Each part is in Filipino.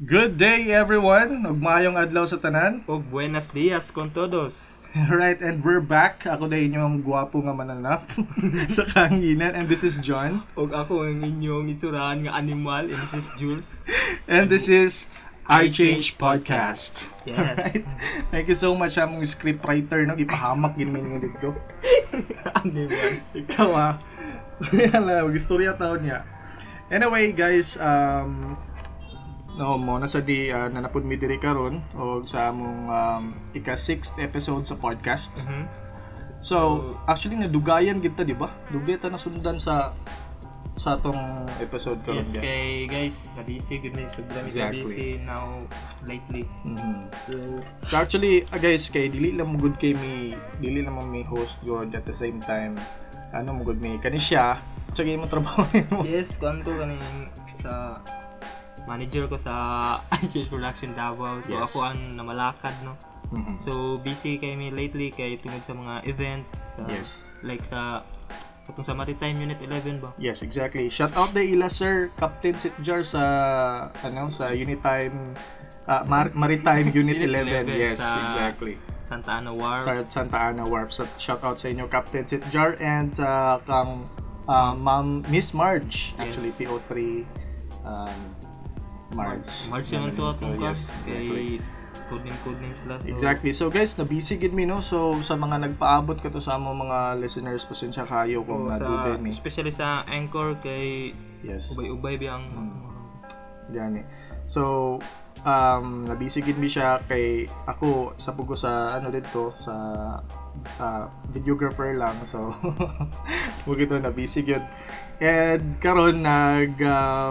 Good day everyone! Ug maayong adlaw sa tanan. O buenos dias con todos. right, and we're back. Ako na inyong gwapo nga mananap sa kahanginan. And this is John. O ako ang inyong itsurahan nga animal, and this is Jules. And this is I Change Podcast. Yes. Right? Thank you so much sa mong scriptwriter no ipahamak gid mi dito. animal. Ikaw ah. Yan istorya taon niya. Anyway, guys, um, no mo na sa di uh, nanapod mi diri karon o sa among um, ika sixth episode sa podcast. Mhm. So, actually nadugayan kita, di ba? Dugay ta nasundan sa sa atong episode karon Yes, guys. kay guys, na-busy, good na sobrang Exactly. busy now lately. Mhm. So, So actually, uh, guys, kay dili lang good kay mi, dili lang mi host good at the same time. Ano mo good mi kani siya, tsaka mo trabaho mo. yes, kuan ko kaning sa manager ko sa iChange Production Davao. So Yes. ako ang namalakad, no? Mhm. So busy kay mi lately kay tungod sa mga event sa Yes. like sa katong sa Maritime Unit 11 ba? Yes, exactly. Shout out the ila sir, Captain Sitjar sa ano sa Unitime ah, Mar- Maritime Unit, Unit 11. 11 Yes, sa- exactly. Santa Ana War. Sa Santa Ana Wharf. So, shout out sa inyo Captain Sitjar and uh, kang uh, Ma'am Miss Marge actually Yes. PO3 um, Marge. March naman to atong Oh, yes, exactly. kay code name code name sila. So, Exactly. So guys, na-busy gid mi no. So sa mga nagpaabot ka to sa among mga listeners, pasensya kayo kung sa, nadugay mi. especially sa Anchor kay Yes. ubay-ubay biyang Gani. So, um, nabisi gid mi siya kay ako sa pugo sa ano dito sa ah, videographer lang. So, mo gito na busy gyud. And karon nag uh,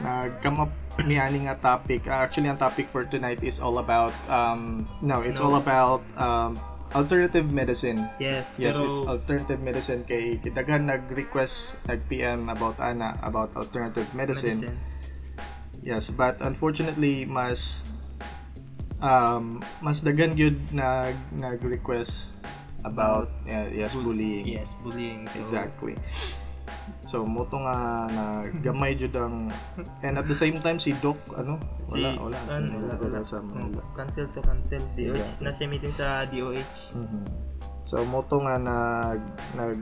nag come up ni ani nga topic. Ah, actually, ang topic for tonight is all about um no, it's No. all about um alternative medicine. Yes, Yes, pero it's alternative medicine kay daghan nag-request nag-PM about ana about alternative medicine. medicine. Yes, but unfortunately mas um mas daghan gyud nag nag-request about uh, yes bullying. Yes, bullying. So, Exactly. So mo to nga na gamay jud ang and at the same time si Doc ano wala Si, wala ano, wala, wala, sa Manila. cancel to cancel. DOH Exactly. na siya meeting sa DOH. Mhm. So mo to nga nag nag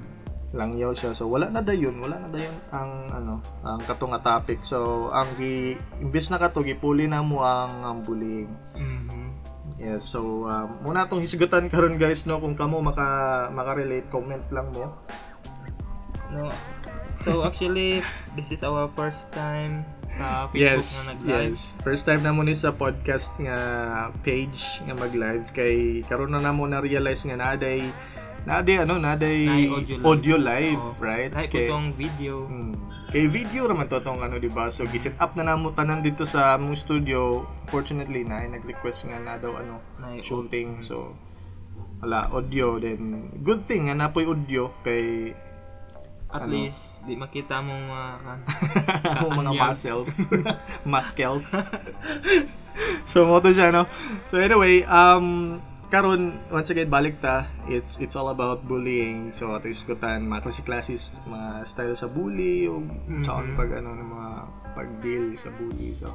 langyaw siya. So wala na dayon, wala na dayon ang ano, ang kato nga topic. So ang gi imbes na kato gipuli na mo ang, ang bullying. Mhm. Yes, so um, muna tong hisgutan karon guys no kung kamo maka maka-relate comment lang mo. No. So actually, this is our first time sa Facebook na nag-live. yes. First time na mo ni sa podcast nga page nga mag-live kay karon na namo na realize nga naaday naaday ano naaday Naay audio live. audio live, Oo. right? Like Kay- itong video. Hmm. Kay video naman to tong ano, di ba? So, giset up na namo tanan dito sa among studio. Fortunately, na nag-request nga na daw ano, na shooting. So, wala, audio. Then, good thing nga napoy audio kay At Ano? least, di makita mong mga among mga muscles. muscles. so, mo to siya, no? So, anyway, um, karon once again balik ta it's it's all about bullying so ato isgutan mga klase classes mga style sa bully o sa Mhm. pag ano ng mga pag deal sa bully so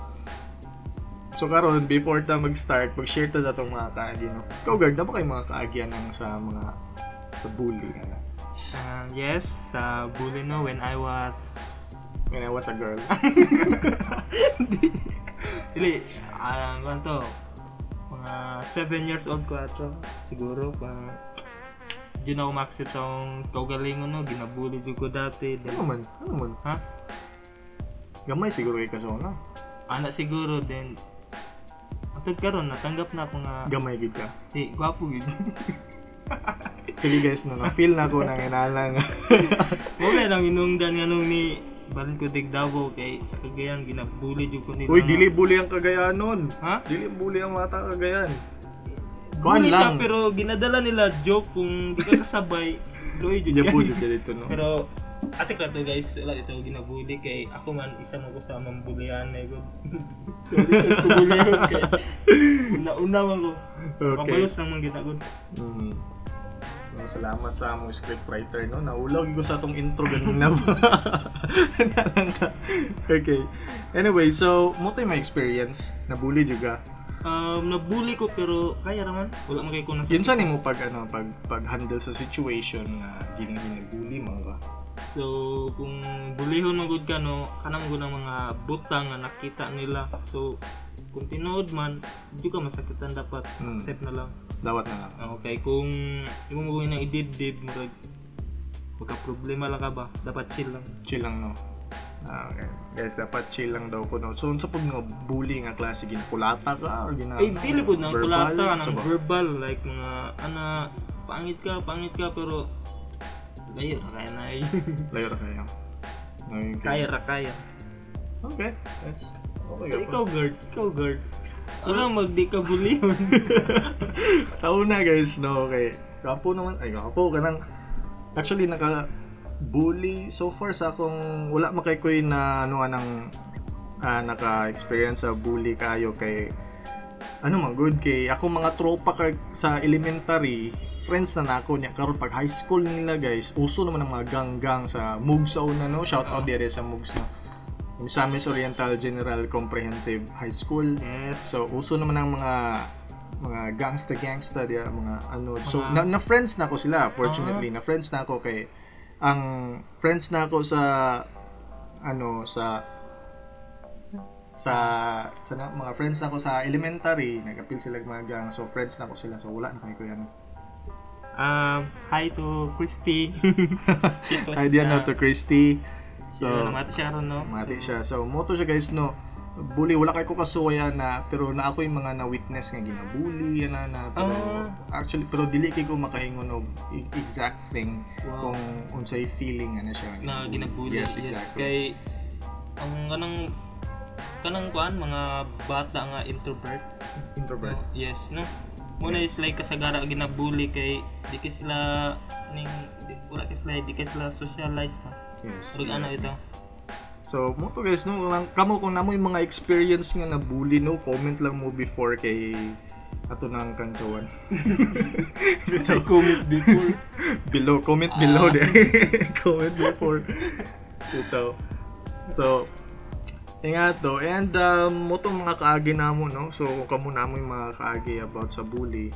So karon before ta mag-start, mag-share ta sa tong mga kaagi no. Ikaw gag na ba kay mga kaagyan ng sa mga sa bully ano? Uh, yes, sa bully no, when I was... When I was a girl. Dili, ah, uh, to, mga 7 years old ko ato, siguro, pa di na ako ma-accept ang kaugalingon no, ginabully jud ko dati. ano man? Ano man? ha? Gamay siguro kay kasona. Ana siguro, then, atag karon natanggap na ako nga, Gamay gid ka. si, gwapo gid. Actually guys, no, na-feel na ko nang inalang. Wala lang inungdan nga nung ni Balin ko dig Davao kay sa Cagayan ginabully jud ko nila. Uy, dili bully ang Cagayan nun. Ha? Dili bully ang mga taga Cagayan. Kuan Bully siya lang. pero ginadala nila joke kung di ka kasabay. Doy jud Diyan po yan. dyan dito, no? Pero ate ka to guys, wala ito ginabully kay ako man isa mo ko sa mambulian na ko. Sa kubulian kay una-una man ko. Okay. Kabalos lang man ginagod. Mm. No, salamat sa among scriptwriter no. Naulaw ko sa atong intro ganina ba. okay. Anyway, so mo tay may experience. Nabully juga. Um, nabully ko pero kaya naman. Wala man kay ko nasa. Yun sa nimo pag ano pag pag handle sa situation na ginabully mo ba. So, kung bulihon magud ka no, kanang gud ang mga butang nga nakita nila. So, kung tinood man, di ka masakitan dapat Mm. accept na lang. Dawat na lang. Okay, kung imo mo na ididid murag magka problema lang ka ba? Dapat chill lang. Chill lang no. Ah, okay. Guys, dapat chill lang daw ko no. So, unsa pag nga bully nga klase ginakulata ka or gina Ay, dili po nang kulata, nang ba? verbal like mga ana pangit ka, pangit ka pero layo ra kaya na eh. Layo yung- kaya ra kaya. Okay. That's okay. So, ikaw guard, ikaw guard. Ano magdi ka bulihon? sa una guys, no, okay. Kapo naman, ay kapo ka nang, actually naka bully so far sa akong wala makaykoy na ano anang ah, naka-experience sa bully kayo kay ano man good kay ako mga tropa kag sa elementary friends na nako niya karon pag high school nila guys uso naman ang mga gang-gang sa Mugs sa una no shout out dire sa Mugs no Misamis Oriental General Comprehensive High School yes. So uso naman ang mga mga gangsta gangsta dia mga ano. So na, na friends na ako sila fortunately. Na friends na ako kay ang friends na ako sa ano sa sa, sa na- mga friends na ako sa elementary, nag-appeal sila mga gang. So friends na ako sila. So wala na kami kuya no. Um, hi to Christy. Hi diyan na to Christy. So, So namati siya ron, no? mati So, siya. So moto siya guys no. Bully, wala kay ko kasuya na pero na ako yung mga na-witness nga ginabully na na pero Ah. actually pero dili kay ko makaingon og exact thing Wow. kung unsay feeling ano siya na ginabully. yes, Yes, exactly Kay, ang kanang, kanang kuan, mga bata nga introvert. introvert No? Yes, no? Muna is like kasagara ginabully kay di ka sila ning wala ka sila di ka sila socialize pa. yes Pero ano ito? so mo to guys no lang kamo kung namo yung mga experience nga na bully no comment lang mo before kay ato nang kansawan Say comment before. below comment Ah. below de comment before ito so nga to and um, mo to mga kaagi namo no? So kung kamo namo yung mga kaagi about sa bully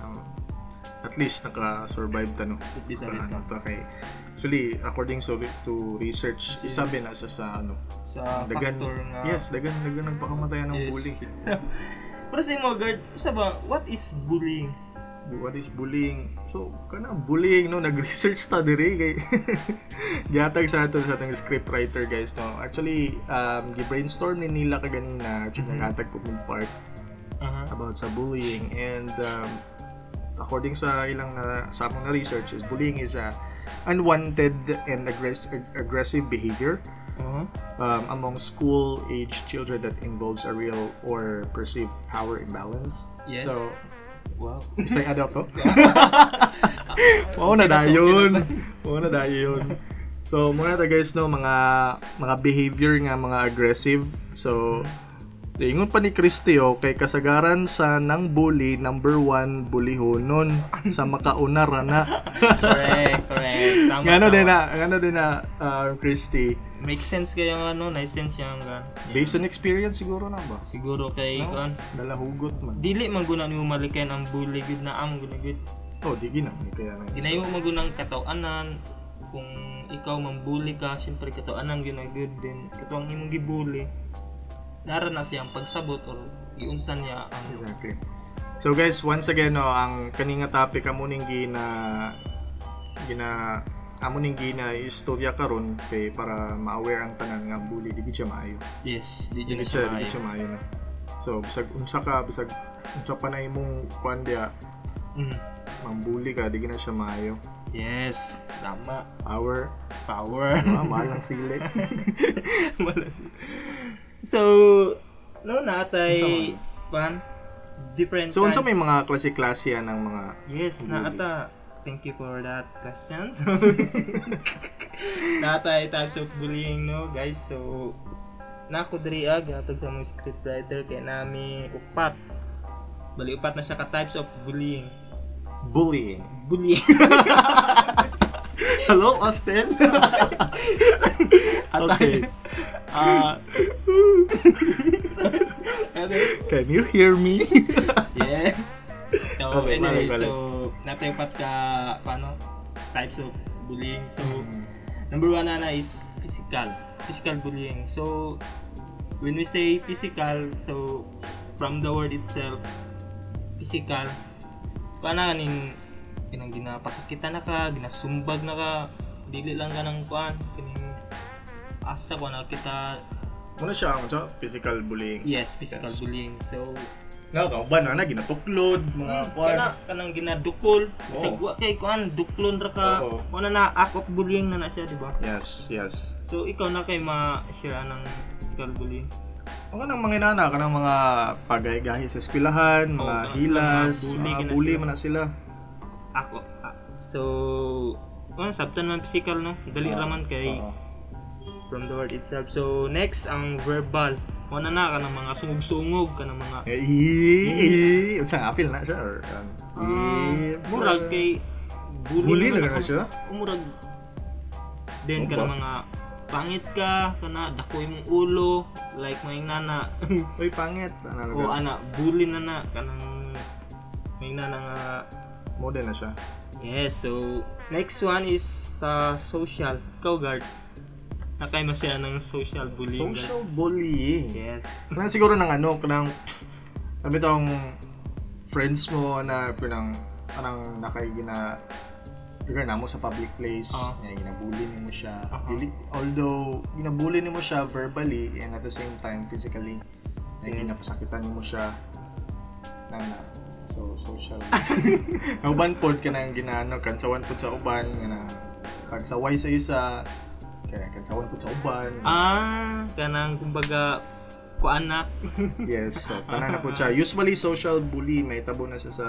um, at least naka-survive ta no? Ta ano to kay actually according so to research isabi na sa sa ano Sa dagan factor nga. yes dagan dagan nagpakamatayan ng Yes. bully. Pero sa mo guard, sa ba, what is bullying? What is bullying so kana bullying no nag-research ta diri kay gihatag sa ato sa atong script writer guys no actually um gi-brainstorm ni nila kaganina actually Mhm. naghatag po ng part Aha. about sa bullying and um, according sa ilang na sa among na research is bullying is a unwanted and aggress- ag- aggressive behavior Uh-huh. um, among school age children that involves a real or perceived power imbalance Yes. so Wow. Bisay ka daw to? Oo na dayon. Oo na dayon. So, muna ta guys no, mga mga behavior nga mga aggressive. So, Ingon pa ni Christy oh, kay kasagaran sa nang bully, number one, bulihonon sa makauna ra na. correct, correct. Tama. Ngano din na, ngano din na, uh, Christy. Make sense kaya nga ano, nice sense yung gan. Based on experience siguro na ba? Siguro kay No? kan. Dala hugot man. Dili man guna nimo malikayan ang bully gud na am guna gud. Oh, di gina. Kaya na. Ginayo mo gunang katawanan kung ikaw mambuli ka, syempre katawanan gyud na good din. Katawang imong gibully. Nara na siyang pagsabot or iunsan niya ang Exactly. So guys, once again no, ang kaninga topic amo ning gina gina amo ning gina istorya karon kay para ma-aware ang tanan nga bully di siya maayo. Yes, di Di dyan gid na siya, di siya maayo na. So bisag unsa ka bisag unsa pa na imong kuan dia Mm. mambuli ka di gid na siya maayo. Yes, tama. Power, Power. ah, mahal ng sili. Malas. So, no natay pan different so unsa may mga klase-klase yan ng mga Yes, bully? naata. Thank you for that question. naatay types of bullying no, guys. So, nako diri ag atog sa mga scriptwriter kay nami upat. Bali upat na siya ka types of bullying. Bullying. bullying. Hello, Austin. okay. Ano? Can you hear me? Yeah. So, Okay, anyway, balik, balik. so, napapat ka, paano, types of bullying. So, number one na is physical. Physical bullying. So, when we say physical, so, from the word itself, physical, paano kaning, kinang ginapasakitan na ka, ginasumbag na ka, dili lang ka ng kuan, kining, asa ko na kita, Ano siya ang siya? Physical bullying. yes, physical Yes. bullying. So, Nakakauban na na, ginatuklod, mga kwan. kana kanang ginadukol Oo. sa wa kay kuan duklon ra ka Oo. mo na na act of bullying na na siya di ba Yes, yes. so ikaw na kay ma-share ng physical bullying Ang kanang mga inana, kanang mga pagay-gahi sa eskwelahan, mga Oo, hilas, mga bully, gina bully man na sila. Ako ah, so kuan sabtan man physical no dali Oo. ra man kay Oo. from the word itself so next ang verbal mo na na kanang mga sungog-sungog kanang mga Eh, ii, unsa apil na siya or um, murag kay bully, na na siya. murag then Ano ka ba? mga pangit ka kana dakoy mong ulo like may nana Uy, pangit. Ano o na ana bully na na kanang may nana nga Modern na siya. yes so next one is sa social ikaw guard nakay mo siya ng social bullying. Social bullying. yes Kanang siguro ng ano, kanang sabi tong friends mo na pinang parang nakay gina figure na mo sa public place, Oo. uh ginabully nimo siya. Aha. Dili- although ginabully nimo siya verbally and at the same time physically, na Yes. ginapasakitan nimo siya na na so social ang uban pod ka nang ginaano kansawan pod sa uban nga na pagsaway sa isa kaya kansawan pod sa uban ah kanang kumbaga kuan na Yes, so tanan na po siya. Usually social bully may tabo na siya sa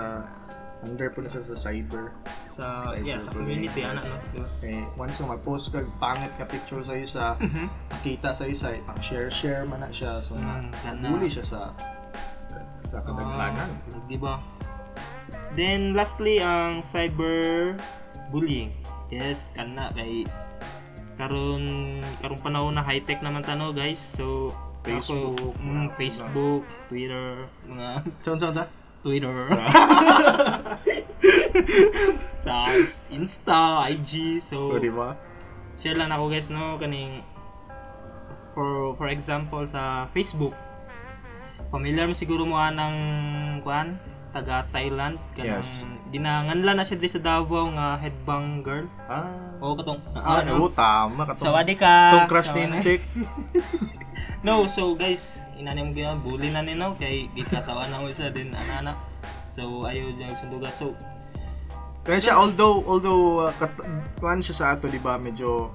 under po na siya sa cyber. sa yeah sa community ana no diba? Eh, once na mag-post ka pangit ka picture sa isa, makita sa isa, eh, pang share share man na siya. So na Mm, kana. bully siya sa sa kadaglanan. Ah, di ba? Then lastly ang cyber bullying. Yes, kana kay karon karon panahon na high tech naman tano guys. So Facebook, ako, mm, mga- Facebook, Twitter, mga saan saan? Twitter. sa Insta, IG. So O, di ba? share lang ako guys no kaning for for example sa Facebook familiar mo siguro mo ng kuan taga Thailand kanang Yes. ginanganlan na siya diri sa Davao nga headbang girl. Ah, o katong ah, ano, oo, tama ka Sawadee ka. Tong crush ni Sawadee. chick. no so guys inani mo gina bully na nino kay gikatawa na mo siya din ana so ayo jang sunduga so Kaya siya although although uh, kat- siya sa ato di ba? Medyo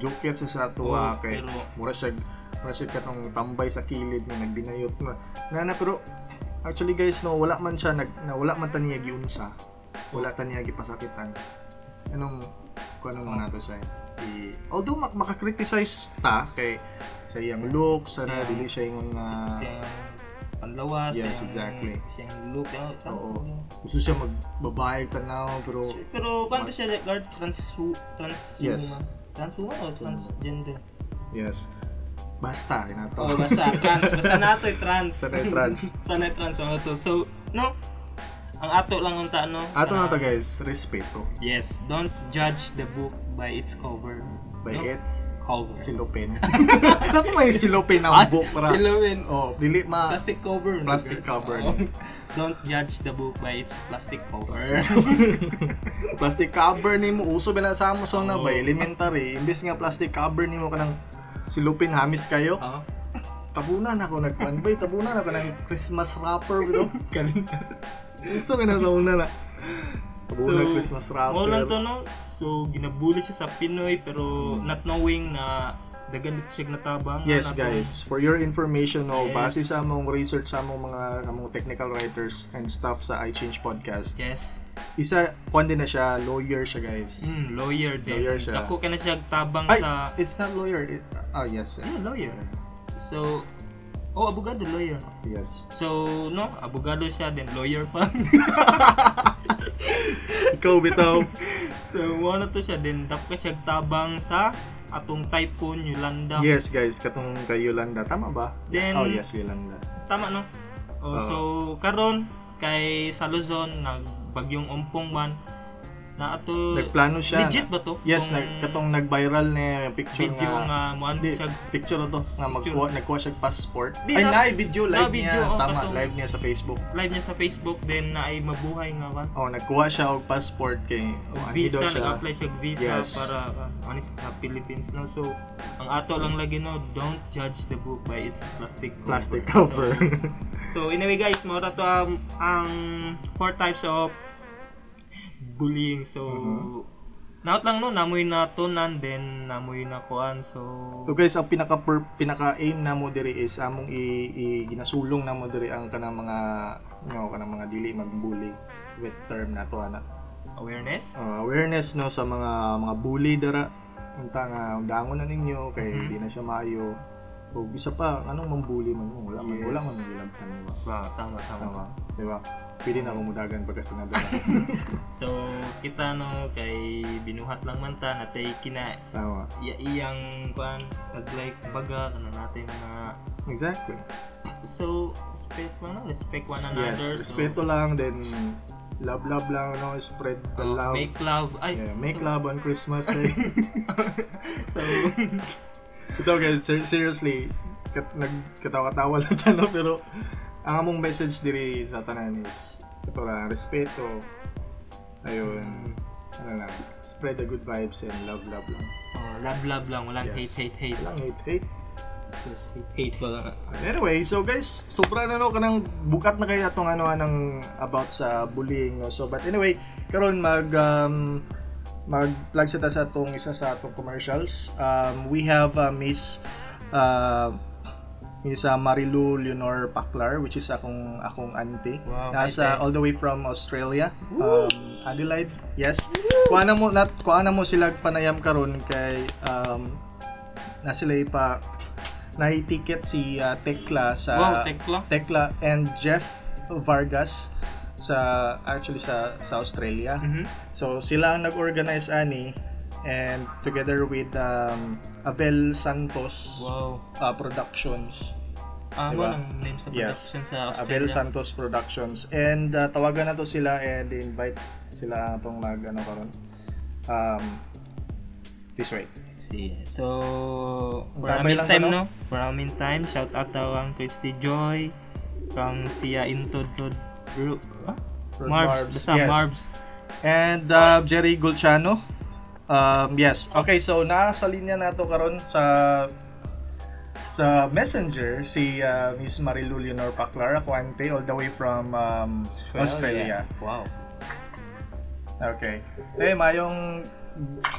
joker siya sa ato Oo, ah, kay pero- mura siya mura siya katong tambay sa kilid nga nagbinayot na. Na pero actually guys no wala man siya nag na wala man taniya giunsa wala taniya gipasakitan anong kuan man nato siya i, although mak maka-criticize ta kay sa iyang looks sana Siya- dili siya ingon nga isa siyang panlawas Yes, siyang- exactly. siyang look ah, oo gusto siya magbabae tanaw pero Pero paano siya guard trans trans Yes. transwoman o transgender? yes basta inato Oh, basta trans, basta nato trans. Sanay trans. Sanay trans ano to. So, no. Ang ato lang unta ano. Ato ah, na to guys, respeto. Yes, don't judge the book by its cover. By No? its Cover. silupin. Naku may silupin ang Ah, book para. Silawin. Oh, dili ma Plastic cover. Plastic cover. Oo. Don't judge the book by its plastic cover. plastic cover nimo uso ba na sa na ba Oo. elementary imbes nga plastic cover nimo kanang silupin hamis kayo Oo. tabunan ako nagkuan bay tabunan ako ng Christmas wrapper bro Ganun. gusto nga na sa una na tabunan Christmas wrapper Mo lang to no. So ginabuli siya sa Pinoy pero not knowing na dagan dito siya natabang. Yes na to- guys, for your information no, Yes. base sa among research sa among mga among technical writers and stuff sa iChange podcast. Yes. Isa kuan din na siya, lawyer siya guys. Mm, lawyer din. Lawyer siya. Dako ka na siya tabang Ay, sa it's not lawyer. It, oh yes. Yeah, lawyer. So Oh, abogado, lawyer. Yes. So, no, abogado siya, then lawyer pa. Ikaw bitaw. so, mo na to siya, then dapat siya tabang sa atong typhoon Yolanda. yes, guys, katong kay Yolanda. Tama ba? Then, oh, yes, Yolanda. tama no? Oh, Oo. so, karon kay sa Luzon, nagbagyong umpong man, na ato, Nagplano siya. legit na- ba to? Yes, Kung nag, katong nag-viral na picture video nga. nga, mo Hindi, siya picture to nga magkuha nagkuha siya passport. Di, Ay, na- na video na live video, niya. oh, Tama, katong- live niya sa Facebook. live niya sa Facebook, then na ay mabuhay nga ba? Oh, nagkuha siya og passport kay Og oh, visa, siya. nag-apply siya og visa Yes. para uh, ano sa Philippines no. So, ang ato lang lagi no, don't judge the book by its plastic cover. Plastic cover. So, so anyway guys, mo to ang, ang four types of bullying. So, Mhm. naot lang no, namoy na tunan then namoy na kuan. So, So guys, ang pinaka per, pinaka aim na mo diri is among i, i ginasulong na mo diri ang kanang mga you know, kanang mga dili magbully with term na to ana. awareness. Uh, awareness no sa mga mga bully dara unta nga dangon na ninyo kay Mhm. di na siya maayo. O isa pa anong mambully man mo wala man Yes. wala man gilabtan di ba? Wow, tama tama. Tama, di ba? Pwede na kumudagan pagka sinadala. So, kita no kay binuhat lang man ta natay kina Tama. iya iyang kuan nag-like baga kana natin mga Exactly. so respect one respect one another Yes, respeto lang then love love lang no spread the so, uh, love. make love ay Yeah, make so, love on Christmas Day. so Ito guys, ser- seriously, kat nag katawa-tawa lang tano pero ang among message diri sa tanan is ito lang, respeto. Ayun. Ano lang, spread the good vibes and love love lang. oh, love love lang walang Yes. hate hate hate Walang hate hate. Just hate Anyway, so guys, sobra na no kanang bukat na kaya atong ano anang about sa bullying no. So but anyway, karon mag um, mag-plug sa ta sa atong isa sa atong commercials. Um, we have uh, Miss uh, Miss uh, Marilu Leonor Paklar which is akong akong auntie. Wow, Nasa all the way from Australia. Um, Adelaide. Yes. Kuha na mo nat kuha na mo sila panayam karon kay um, na sila pa na ticket si uh, Tekla sa wow tekla Tekla and Jeff Vargas sa actually sa sa Australia. mhm So sila ang nag-organize ani and together with um, Abel Santos wow uh, Productions. ah Diba? ang name sa Yes. production sa Abel Australia Santos Productions and uh, tawagan na to sila and invite sila atong mag ano karon. Um this way. See, so for a meantime no? For a meantime, shout out daw ang Christy Joy, kang siya into Marbs, basta Yes. Marbs. And uh, Jerry Gulciano. Um, yes. Okay, so nasa linya na to karon sa sa messenger si uh, Miss Marilu Leonor Paclar Aquante all the way from um, Australia. Wow. Okay. Eh, mayong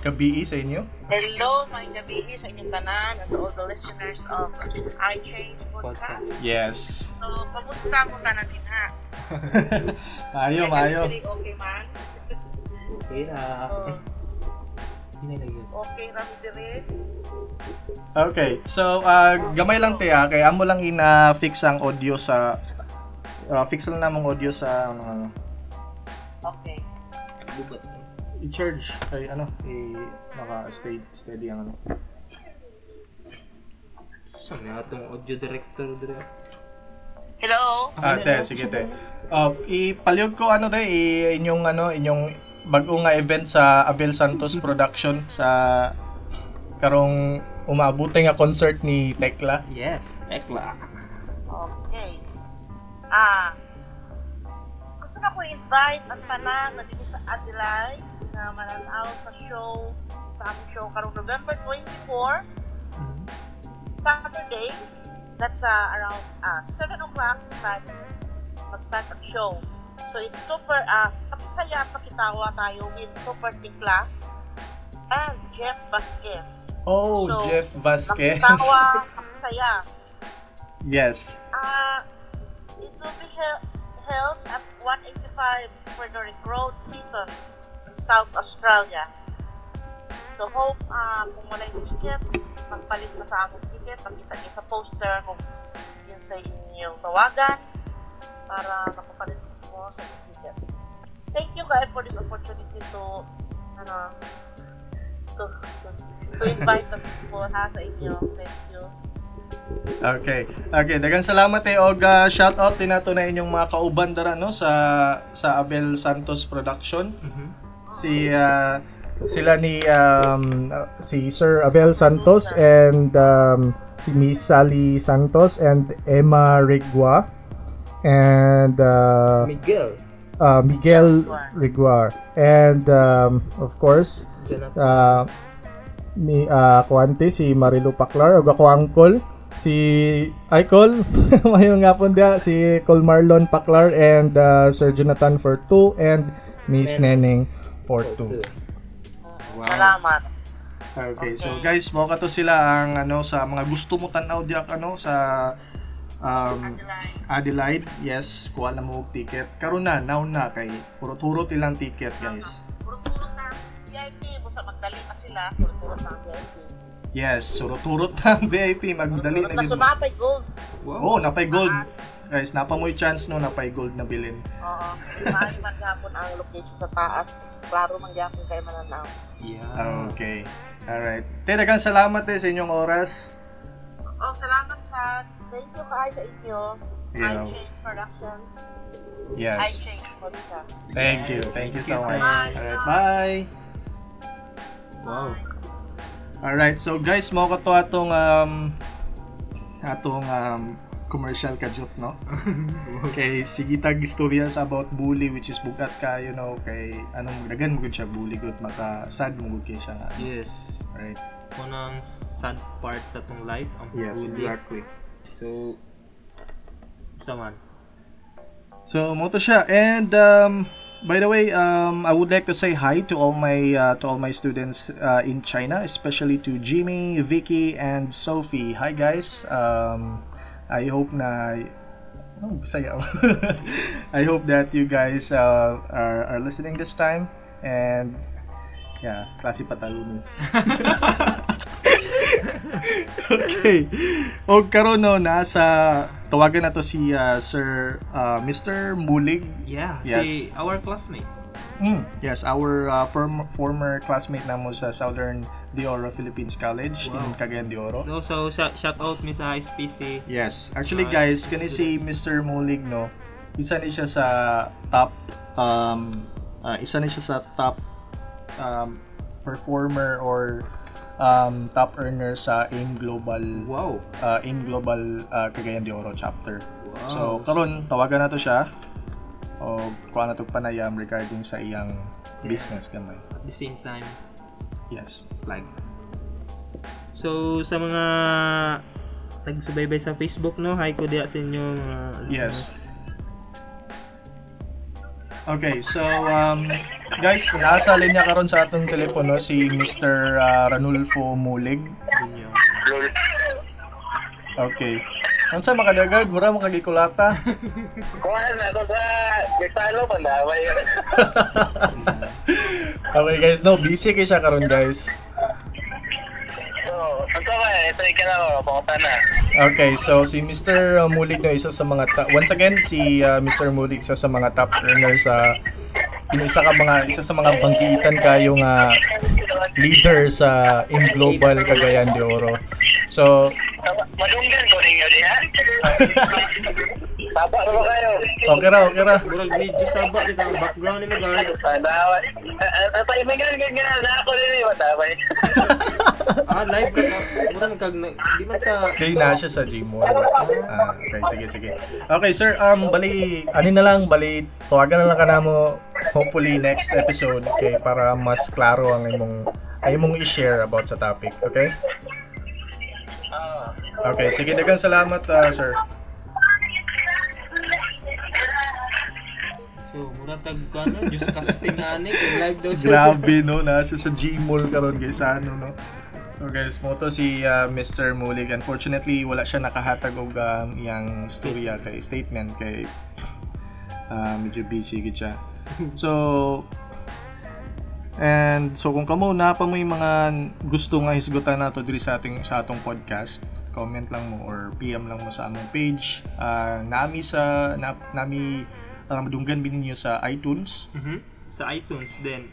gabi sa inyo. Hello, mga gabi sa inyong tanan and all the listeners of I Change Podcast. Yes. So, kamusta mo tanan din ha? mayo. Everybody Okay man? Okay, ah. Na okay rami dire? Okay. So, uh, gamay lang ah, kaya amo lang ina-fix ang audio sa uh, fix lang namang audio sa ano, ano, Okay. Gubat. I-charge ay ano, i naka stay steady ang ano. Saan na itong audio director dire? Hello? Ah, te, sige te. Uh, ipalyog ko ano te, i- inyong ano, inyong bag-o nga event sa Abel Santos Production sa karong umabuti nga concert ni Tekla. Yes, Tekla. Okay. Ah, gusto na ko invite ang tanan na dito sa Adelaide na mananaw sa show, sa aming show karong November 24, Saturday. That's uh, around uh, 7 o'clock starts mag-start ang show. So it's super, uh, pakisaya at pakitawa tayo with Super Tikla and Jeff Vasquez. Oh, So, Jeff Vasquez. Pakitawa, pakisaya. yes. Uh, it will be held, held at 185 Frederick Road, Seaton, South Australia. So hope uh, kung wala yung ticket, magpalit na sa among ticket. Makita niyo sa poster kung sa inyong tawagan para makapalit mo sa ticket. Thank you guys for this opportunity to ano to, to, to invite the people ha sa inyo. Thank you. Okay. Okay, dagang salamat eh og uh, shout out din nato na inyong mga kauban dara no sa sa Abel Santos Production. Mhm. Si uh, sila ni um, si Sir Abel Santos and um, si Miss Sally Santos and Emma Rigua and uh, Miguel. uh, Miguel Riguar and um, of course uh, ni uh, kuante si Marilu Paclar ug ako uncle si Icol mayo nga po dia si Col Marlon Paclar and uh, Sir Jonathan for 2 and Miss Neneng for 2 Salamat. Okay, so guys, mo to sila ang ano sa mga gusto mo tan-aw diak ano sa um, Adelaide. Yes, kuha na mo og ticket. Karon na, now na kay puro-turot ilang ticket, guys. Puro-turot na VIP mo sa magdali na sila. Puro-turot na VIP. Yes, surot-turot na VIP, magdali na na gid. sunatay gold. Oh, napay gold. Guys, napamoy chance no napay gold na bilin. Oo. Maayo man gapon ang location sa taas. Klaro man gapon kay mananaw. Yeah. Okay. Alright. Te, daghang salamat eh sa inyong oras. Oh, salamat sa thank you kay sa inyo. I Yeah. Change Productions. I Yes. Change Podcast. Thank you. Thank you so much. Bye. Alright, bye. Wow. Alright, so guys, mo ko to atong um atong um commercial kajot, no? kay sige tag istorya sa about bully which is bugat ka, you know, kay anong dagan mo siya bully gud maka sad mo gud siya. nga. Yes. Right. Kunang sad part sa tong life ang Yes, bully. exactly. So sa man. So mo to siya and um by the way, um I would like to say hi to all my uh, to all my students uh, in China, especially to Jimmy, Vicky and Sophie. Hi guys. Um I hope na Oh, Bisaya. I hope that you guys uh, are, are listening this time and yeah, klase patalunis. okay. O karon no nasa tawagan na to si uh, Sir uh, Mr. Mulig. Yeah, Yes. si our classmate. Mm, yes, our uh, form, former classmate namo sa Southern De Oro Philippines College in Wow. Cagayan de Oro. No, so sh- shout out mi sa SPC. Yes. Actually Uh, guys, kani si Mr. Mulig no, isa ni siya sa top um uh, isa ni siya sa top um, performer or um, top earner sa AIM Global Wow. uh, AIM Global uh, Cagayan de Oro chapter. Wow. So karon tawagan na to siya o kuha na to panayam regarding sa iyang Yeah. business gamay. At the same time, Yes. plug. So, sa mga tagsubaybay sa Facebook, no? Hi ko diya sa inyo, mga Yes. Okay, so um, guys, nasa linya karon sa atong telepono si Mr. uh, Ranulfo Mulig. listeners ninyo. Okay. Unsa makadagag mura? Kuhan na to sa Gestalo, pandaway. okay guys, no busy kay siya karon guys. na. Okay, so si Mr. Mulig na isa sa mga ta- once again si uh, Mr. Mulig isa sa mga top earner sa isa ka mga isa sa mga bangkitan kayo nga leader sa in global Cagayan de Oro. So, Madunggan ko ninyo diha. Tapa na ba kayo? okay ra, okay ra. Murag medyo saba dito ang background ni Magal. Pandaway. Ang taimingan ganyan na ako din yung mataway. Ah, live ka na. Murag kag na, di man sa Kay na siya sa Gmall. Ah, okay, sige, sige. Okay, sir, um, bali, ano na lang, bali, tawagan na lang ka na mo, hopefully, next episode, okay, para mas klaro ang imong, ay imong i-share about sa topic, okay? Ah. Okay, sige, dagang salamat, ah, sir. So, murag tag ano, just casting ani kay live daw siya. Grabe, no, nasa sa Gmall karon guys, ano, no? So guys, mo to si ah, Mr. Mulig. Unfortunately, wala siya nakahatag og um, iyang storya kay statement kay ah, medyo busy gid siya. So and so kung kamo na pa mo yung mga gusto nga hisgutan nato diri sa ating sa atong podcast, comment lang mo or PM lang mo sa among page. Ah, nami sa na, nami ang madunggan bininyo sa iTunes, Mhm. Sa iTunes then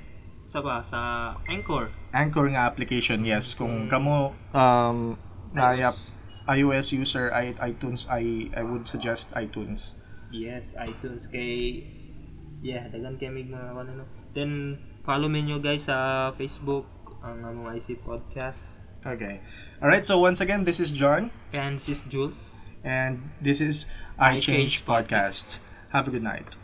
sa ba sa Anchor. Anchor nga application. Yes, kung kamo um na iOS user i iTunes I I would suggest iTunes. Yes, iTunes kay yeah, dagan kay mig mga ano no. Then follow me nyo guys sa Facebook ang among IC podcast Okay. All right, so once again, this is John and this is Jules. and this is I I Change Change podcast. Have a good night.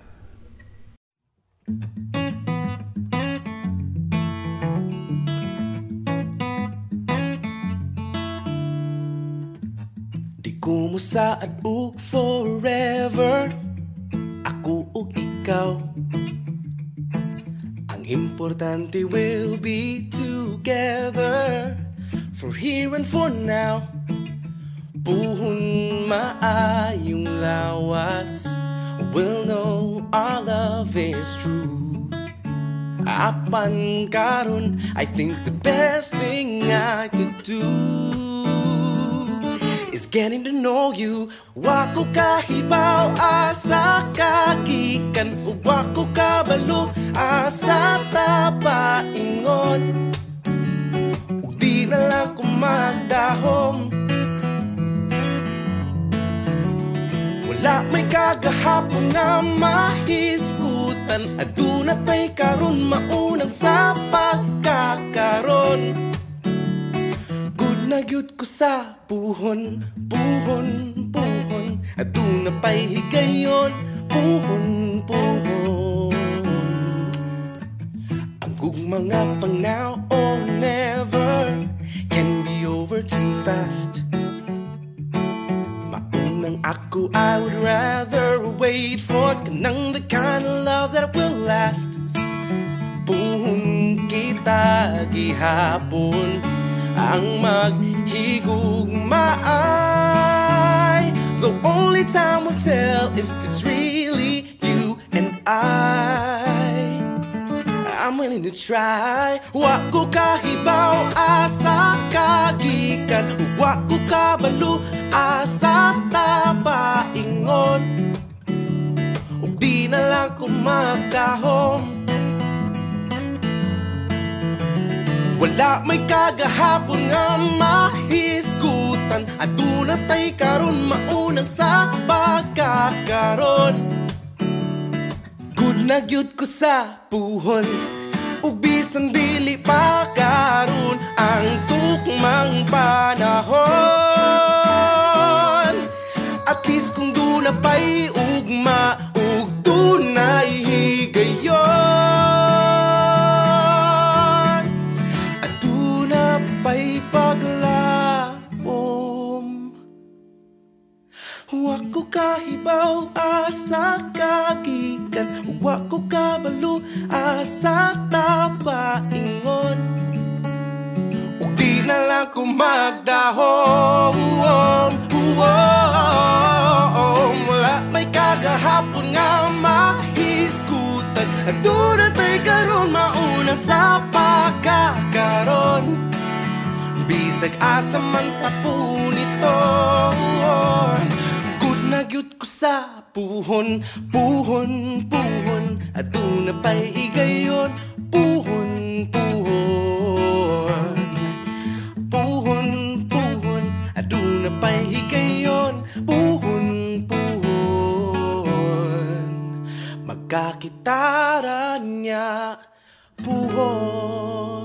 Di ko mo saad og forever Ako ug ikaw Ang importante will be together For here and for now Puhon maayong lawas We'll know our love is true. Apan karon I think the best thing I could do Is getting to know you. Wako kahibaw asa kagikan wako kabalo asa tapaingon na lang ko magdahom. Wala may kagahapon nga mahiskutan Aduna tay karon maunang sa pagkakaron Good na gyud ko sa puhon, puhon, puhon Aduna pa'y higayon, puhon, puhon. Ang gugmanga pang now or never over too fast. Maunang ako, I would rather wait for Kanang the kind of love that will last. Puhon kita gihapon Ang maghigugmaay The only time will tell if it's really you and I I'm willing to try. Wa ko kahibaw asa kagikan Wa ko kabalo asa tapaingon Ug di na lang ko magkahom Wala may kagahapon nga mahisgutan. Aduna tay karon maunang sa pagkakaron Good na gyud ko sa puhon Ug bisan dili pa karon ang tukmang panahon. At least kung duna pa'y ugma ug dunay higayon. Aduna pa'y paglabom Wa ko kahibaw asa Wa ko kabalo asa tapaingon Ug di na lang ko magdahom Wala may kagahapon nga mahiskutan Aduna tay karon mauna sa pagkakaron Bisag asa man tapon sa puhon Puhon, puhon. Aduna pa'y higayon. Puhon, puhon. Puhon, puhon. Aduna pa'y higayon. Puhon, puhon. Magkakitaran niya Puhon